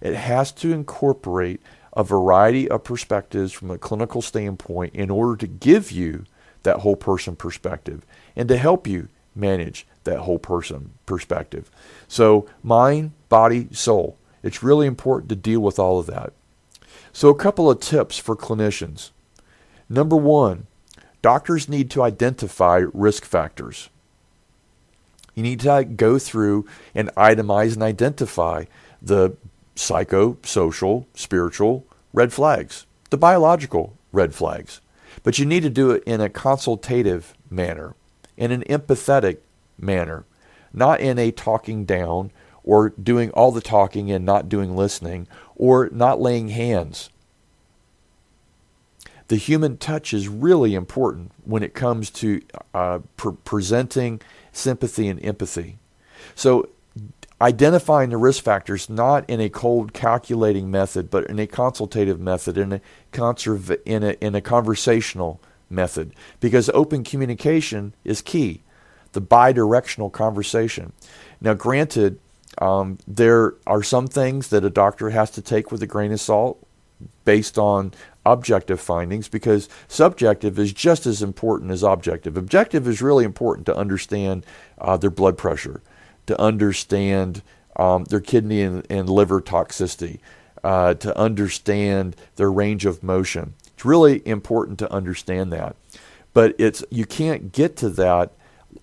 it has to incorporate a variety of perspectives from a clinical standpoint in order to give you that whole person perspective and to help you manage that whole person perspective. So, mind, body, soul. It's really important to deal with all of that. So, a couple of tips for clinicians. Number one, doctors need to identify risk factors. You need to go through and itemize and identify the psychosocial, spiritual red flags, the biological red flags. But you need to do it in a consultative manner, in an empathetic manner, not in a talking down or doing all the talking and not doing listening or not laying hands. The human touch is really important when it comes to uh, pre- presenting sympathy and empathy. So, identifying the risk factors not in a cold calculating method, but in a consultative method, in a, conserv- in a, in a conversational method, because open communication is key. The bidirectional conversation. Now, granted, um, there are some things that a doctor has to take with a grain of salt based on objective findings because subjective is just as important as objective. Objective is really important to understand uh, their blood pressure, to understand um, their kidney and, and liver toxicity, uh, to understand their range of motion. It's really important to understand that. But it's you can't get to that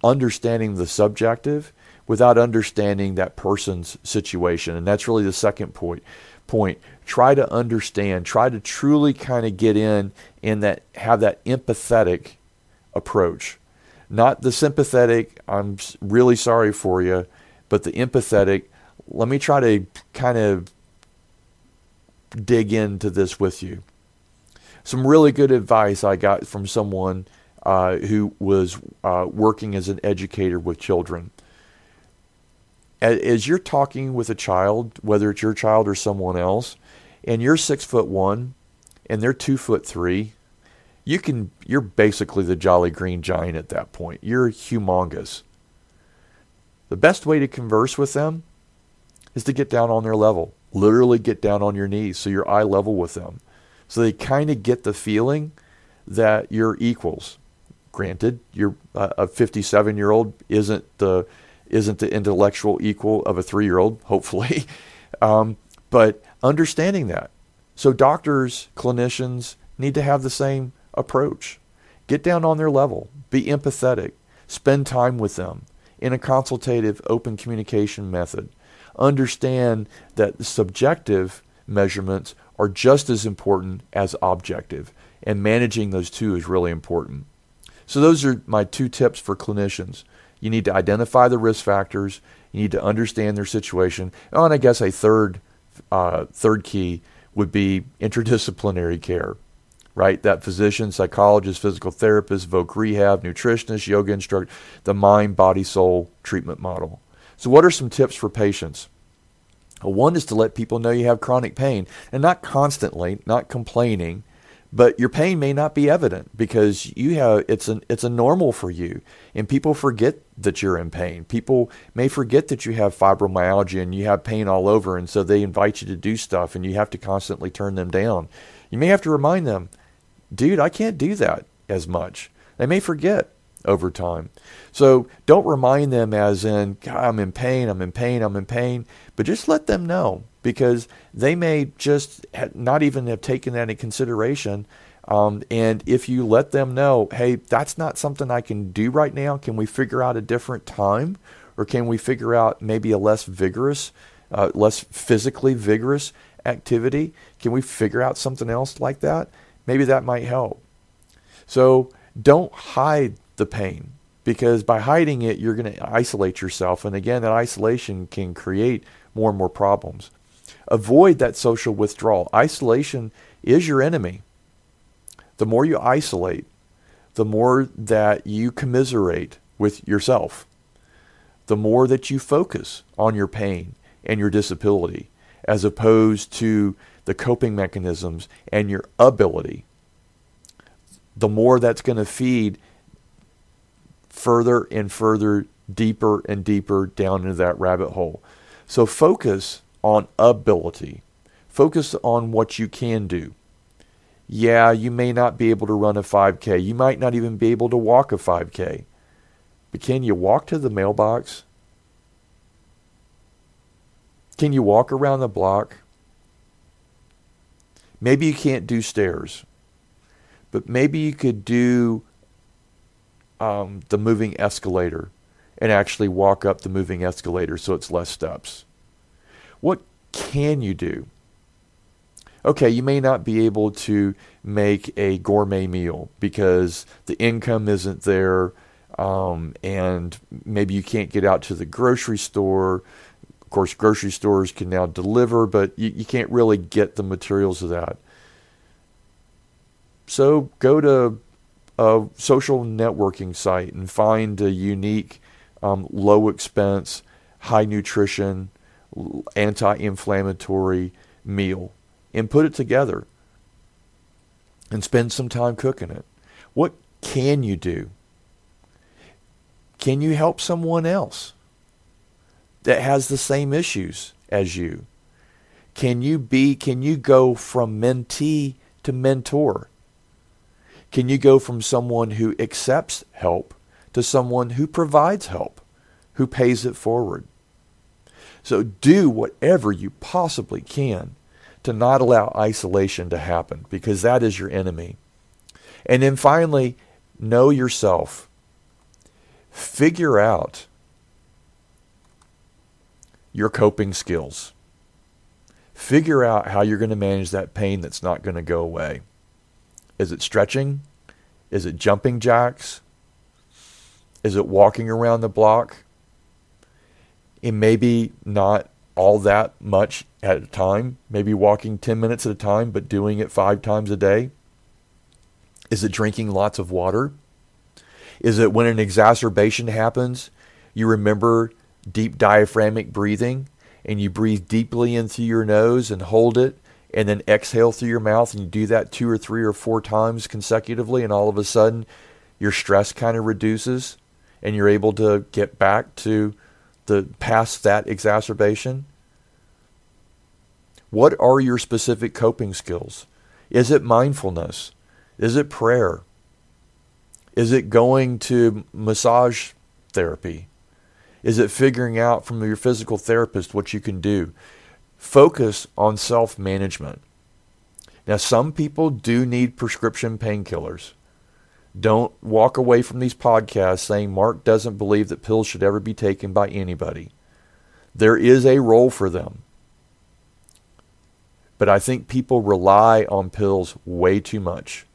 understanding the subjective without understanding that person's situation. And that's really the second point point try to understand, try to truly kind of get in and that have that empathetic approach. Not the sympathetic, I'm really sorry for you, but the empathetic, let me try to kind of dig into this with you. Some really good advice I got from someone uh, who was uh, working as an educator with children as you're talking with a child, whether it's your child or someone else, and you're six foot one and they're two foot three, you can you're basically the jolly green giant at that point. You're humongous. The best way to converse with them is to get down on their level. Literally get down on your knees so you're eye level with them. So they kind of get the feeling that you're equals. Granted, you're a 57 year old isn't the isn't the intellectual equal of a three year old, hopefully. Um, but understanding that. So doctors, clinicians need to have the same approach. Get down on their level, be empathetic, spend time with them in a consultative, open communication method. Understand that subjective measurements are just as important as objective, and managing those two is really important. So, those are my two tips for clinicians. You need to identify the risk factors. You need to understand their situation. Oh, and I guess a third uh, third key would be interdisciplinary care, right? That physician, psychologist, physical therapist, voc rehab, nutritionist, yoga instructor, the mind, body, soul treatment model. So, what are some tips for patients? One is to let people know you have chronic pain and not constantly, not complaining, but your pain may not be evident because you have it's an it's a normal for you. And people forget that you're in pain. People may forget that you have fibromyalgia and you have pain all over and so they invite you to do stuff and you have to constantly turn them down. You may have to remind them dude i can't do that as much. They may forget over time. So don't remind them as in i'm in pain i'm in pain i'm in pain. But just let them know because they may just not even have taken that into consideration. Um, and if you let them know, hey, that's not something I can do right now, can we figure out a different time? Or can we figure out maybe a less vigorous, uh, less physically vigorous activity? Can we figure out something else like that? Maybe that might help. So don't hide the pain because by hiding it, you're going to isolate yourself. And again, that isolation can create more and more problems. Avoid that social withdrawal. Isolation is your enemy. The more you isolate, the more that you commiserate with yourself, the more that you focus on your pain and your disability, as opposed to the coping mechanisms and your ability, the more that's going to feed further and further, deeper and deeper down into that rabbit hole. So focus on ability. Focus on what you can do. Yeah, you may not be able to run a 5K. You might not even be able to walk a 5K. But can you walk to the mailbox? Can you walk around the block? Maybe you can't do stairs, but maybe you could do um, the moving escalator and actually walk up the moving escalator so it's less steps. What can you do? Okay, you may not be able to make a gourmet meal because the income isn't there, um, and maybe you can't get out to the grocery store. Of course, grocery stores can now deliver, but you, you can't really get the materials of that. So go to a social networking site and find a unique, um, low expense, high nutrition, anti inflammatory meal and put it together and spend some time cooking it. What can you do? Can you help someone else that has the same issues as you? Can you be can you go from mentee to mentor? Can you go from someone who accepts help to someone who provides help, who pays it forward? So do whatever you possibly can to not allow isolation to happen because that is your enemy. And then finally, know yourself. Figure out your coping skills. Figure out how you're going to manage that pain that's not going to go away. Is it stretching? Is it jumping jacks? Is it walking around the block? It may be not all that much at a time, maybe walking 10 minutes at a time, but doing it five times a day? Is it drinking lots of water? Is it when an exacerbation happens, you remember deep diaphragmic breathing and you breathe deeply in through your nose and hold it and then exhale through your mouth and you do that two or three or four times consecutively and all of a sudden your stress kind of reduces and you're able to get back to the past that exacerbation? What are your specific coping skills? Is it mindfulness? Is it prayer? Is it going to massage therapy? Is it figuring out from your physical therapist what you can do? Focus on self management. Now, some people do need prescription painkillers. Don't walk away from these podcasts saying Mark doesn't believe that pills should ever be taken by anybody. There is a role for them. But I think people rely on pills way too much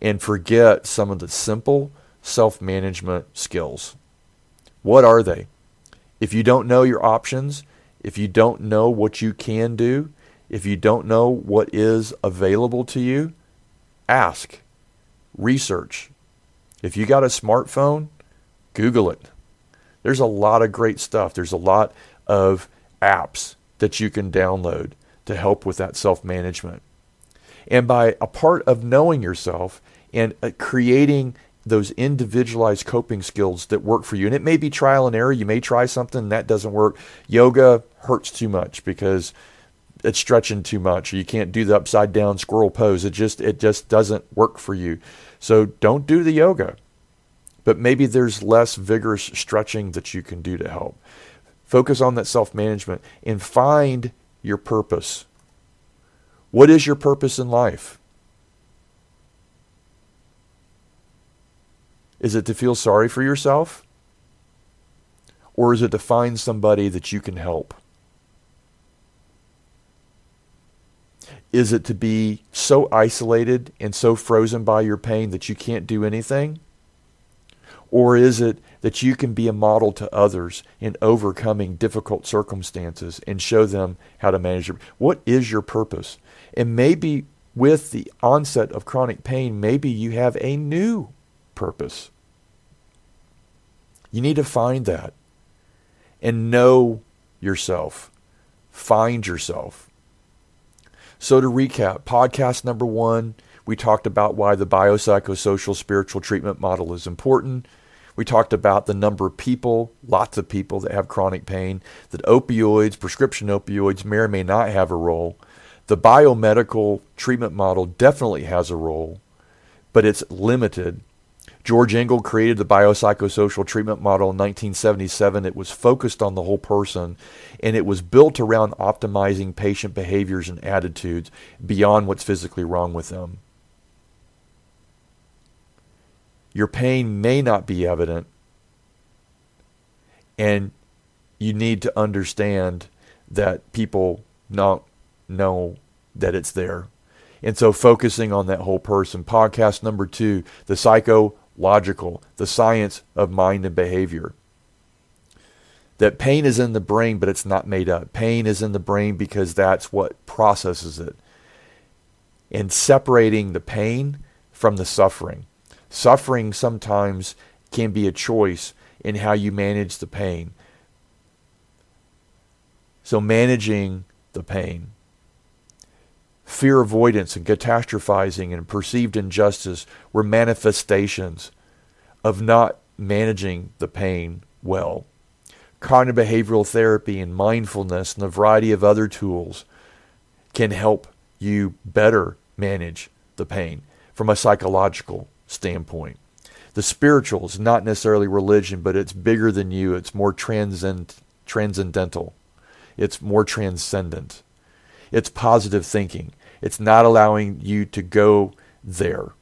and forget some of the simple self management skills. What are they? If you don't know your options, if you don't know what you can do, if you don't know what is available to you, ask, research, if you got a smartphone, Google it. There's a lot of great stuff. There's a lot of apps that you can download to help with that self management. And by a part of knowing yourself and uh, creating those individualized coping skills that work for you. And it may be trial and error. You may try something that doesn't work. Yoga hurts too much because it's stretching too much. You can't do the upside down squirrel pose. It just it just doesn't work for you. So don't do the yoga. But maybe there's less vigorous stretching that you can do to help. Focus on that self-management and find your purpose. What is your purpose in life? Is it to feel sorry for yourself? Or is it to find somebody that you can help? Is it to be so isolated and so frozen by your pain that you can't do anything? Or is it that you can be a model to others in overcoming difficult circumstances and show them how to manage? What is your purpose? And maybe with the onset of chronic pain, maybe you have a new purpose. You need to find that and know yourself. Find yourself. So, to recap, podcast number one, we talked about why the biopsychosocial spiritual treatment model is important. We talked about the number of people, lots of people that have chronic pain, that opioids, prescription opioids, may or may not have a role. The biomedical treatment model definitely has a role, but it's limited. George Engel created the biopsychosocial treatment model in 1977. It was focused on the whole person and it was built around optimizing patient behaviors and attitudes beyond what's physically wrong with them. Your pain may not be evident, and you need to understand that people not know that it's there. And so focusing on that whole person. Podcast number two, the psychological, the science of mind and behavior. That pain is in the brain, but it's not made up. Pain is in the brain because that's what processes it. And separating the pain from the suffering. Suffering sometimes can be a choice in how you manage the pain. So, managing the pain. Fear avoidance and catastrophizing and perceived injustice were manifestations of not managing the pain well. Cognitive behavioral therapy and mindfulness and a variety of other tools can help you better manage the pain from a psychological standpoint. The spiritual is not necessarily religion, but it's bigger than you. It's more transcend, transcendental. It's more transcendent. It's positive thinking. It's not allowing you to go there,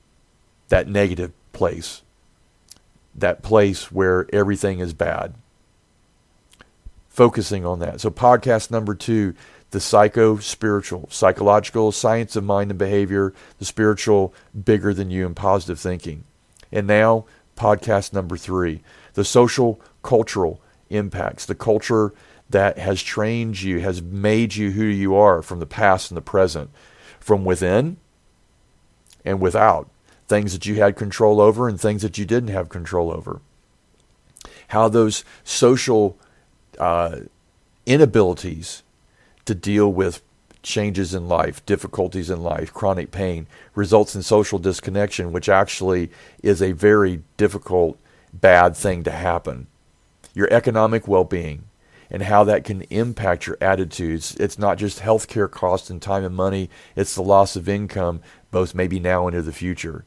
that negative place, that place where everything is bad. Focusing on that. So, podcast number two the psycho spiritual, psychological, science of mind and behavior, the spiritual, bigger than you, and positive thinking. And now, podcast number three the social cultural impacts, the culture that has trained you, has made you who you are from the past and the present, from within and without, things that you had control over and things that you didn't have control over. How those social uh, inabilities to deal with changes in life, difficulties in life, chronic pain, results in social disconnection, which actually is a very difficult, bad thing to happen. Your economic well being and how that can impact your attitudes. It's not just healthcare costs and time and money, it's the loss of income, both maybe now and into the future.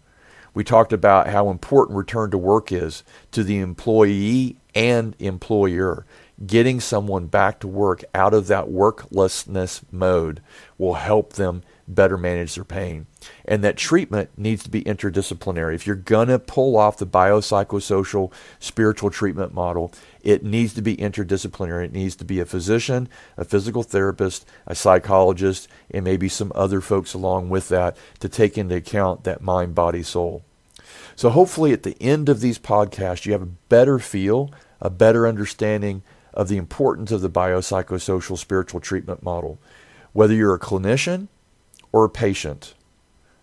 We talked about how important return to work is to the employee and employer getting someone back to work out of that worklessness mode will help them better manage their pain. And that treatment needs to be interdisciplinary. If you're going to pull off the biopsychosocial spiritual treatment model, it needs to be interdisciplinary. It needs to be a physician, a physical therapist, a psychologist, and maybe some other folks along with that to take into account that mind, body, soul. So hopefully at the end of these podcasts, you have a better feel, a better understanding of the importance of the biopsychosocial spiritual treatment model. Whether you're a clinician or patient,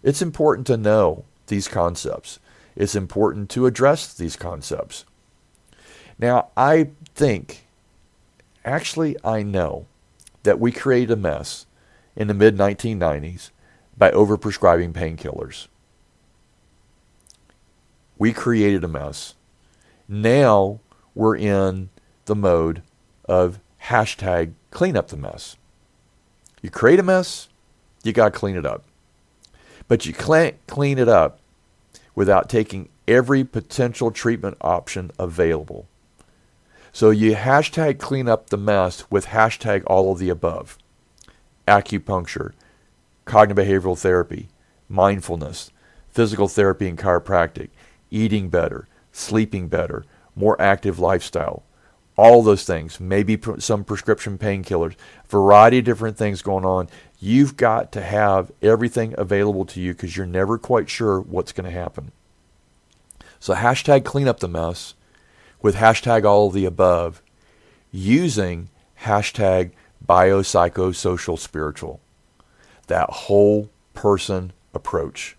it's important to know these concepts. It's important to address these concepts. Now, I think, actually, I know that we created a mess in the mid 1990s by overprescribing painkillers. We created a mess. Now we're in the mode of hashtag clean up the mess. You create a mess, you got to clean it up. But you can't clean it up without taking every potential treatment option available. So you hashtag clean up the mess with hashtag all of the above acupuncture, cognitive behavioral therapy, mindfulness, physical therapy and chiropractic, eating better, sleeping better, more active lifestyle, all those things, maybe some prescription painkillers, variety of different things going on. You've got to have everything available to you because you're never quite sure what's going to happen. So hashtag clean up the mess with hashtag all of the above using hashtag biopsychosocial spiritual. That whole person approach.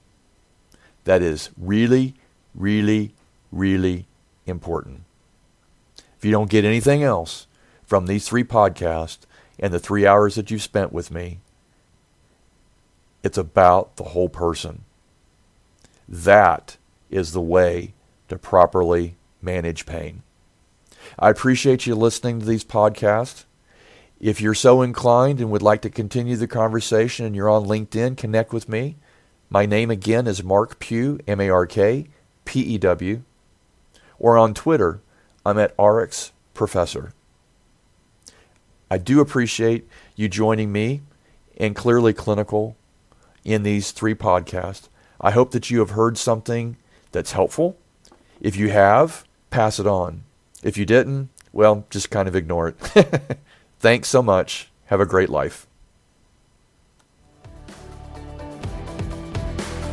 That is really, really, really important. If you don't get anything else from these three podcasts and the three hours that you've spent with me, it's about the whole person. That is the way to properly manage pain. I appreciate you listening to these podcasts. If you're so inclined and would like to continue the conversation and you're on LinkedIn, connect with me. My name again is Mark Pew, M A R K P E W, or on Twitter, I'm at RX Professor. I do appreciate you joining me and Clearly Clinical in these three podcasts. I hope that you have heard something that's helpful. If you have, pass it on. If you didn't, well, just kind of ignore it. Thanks so much. Have a great life.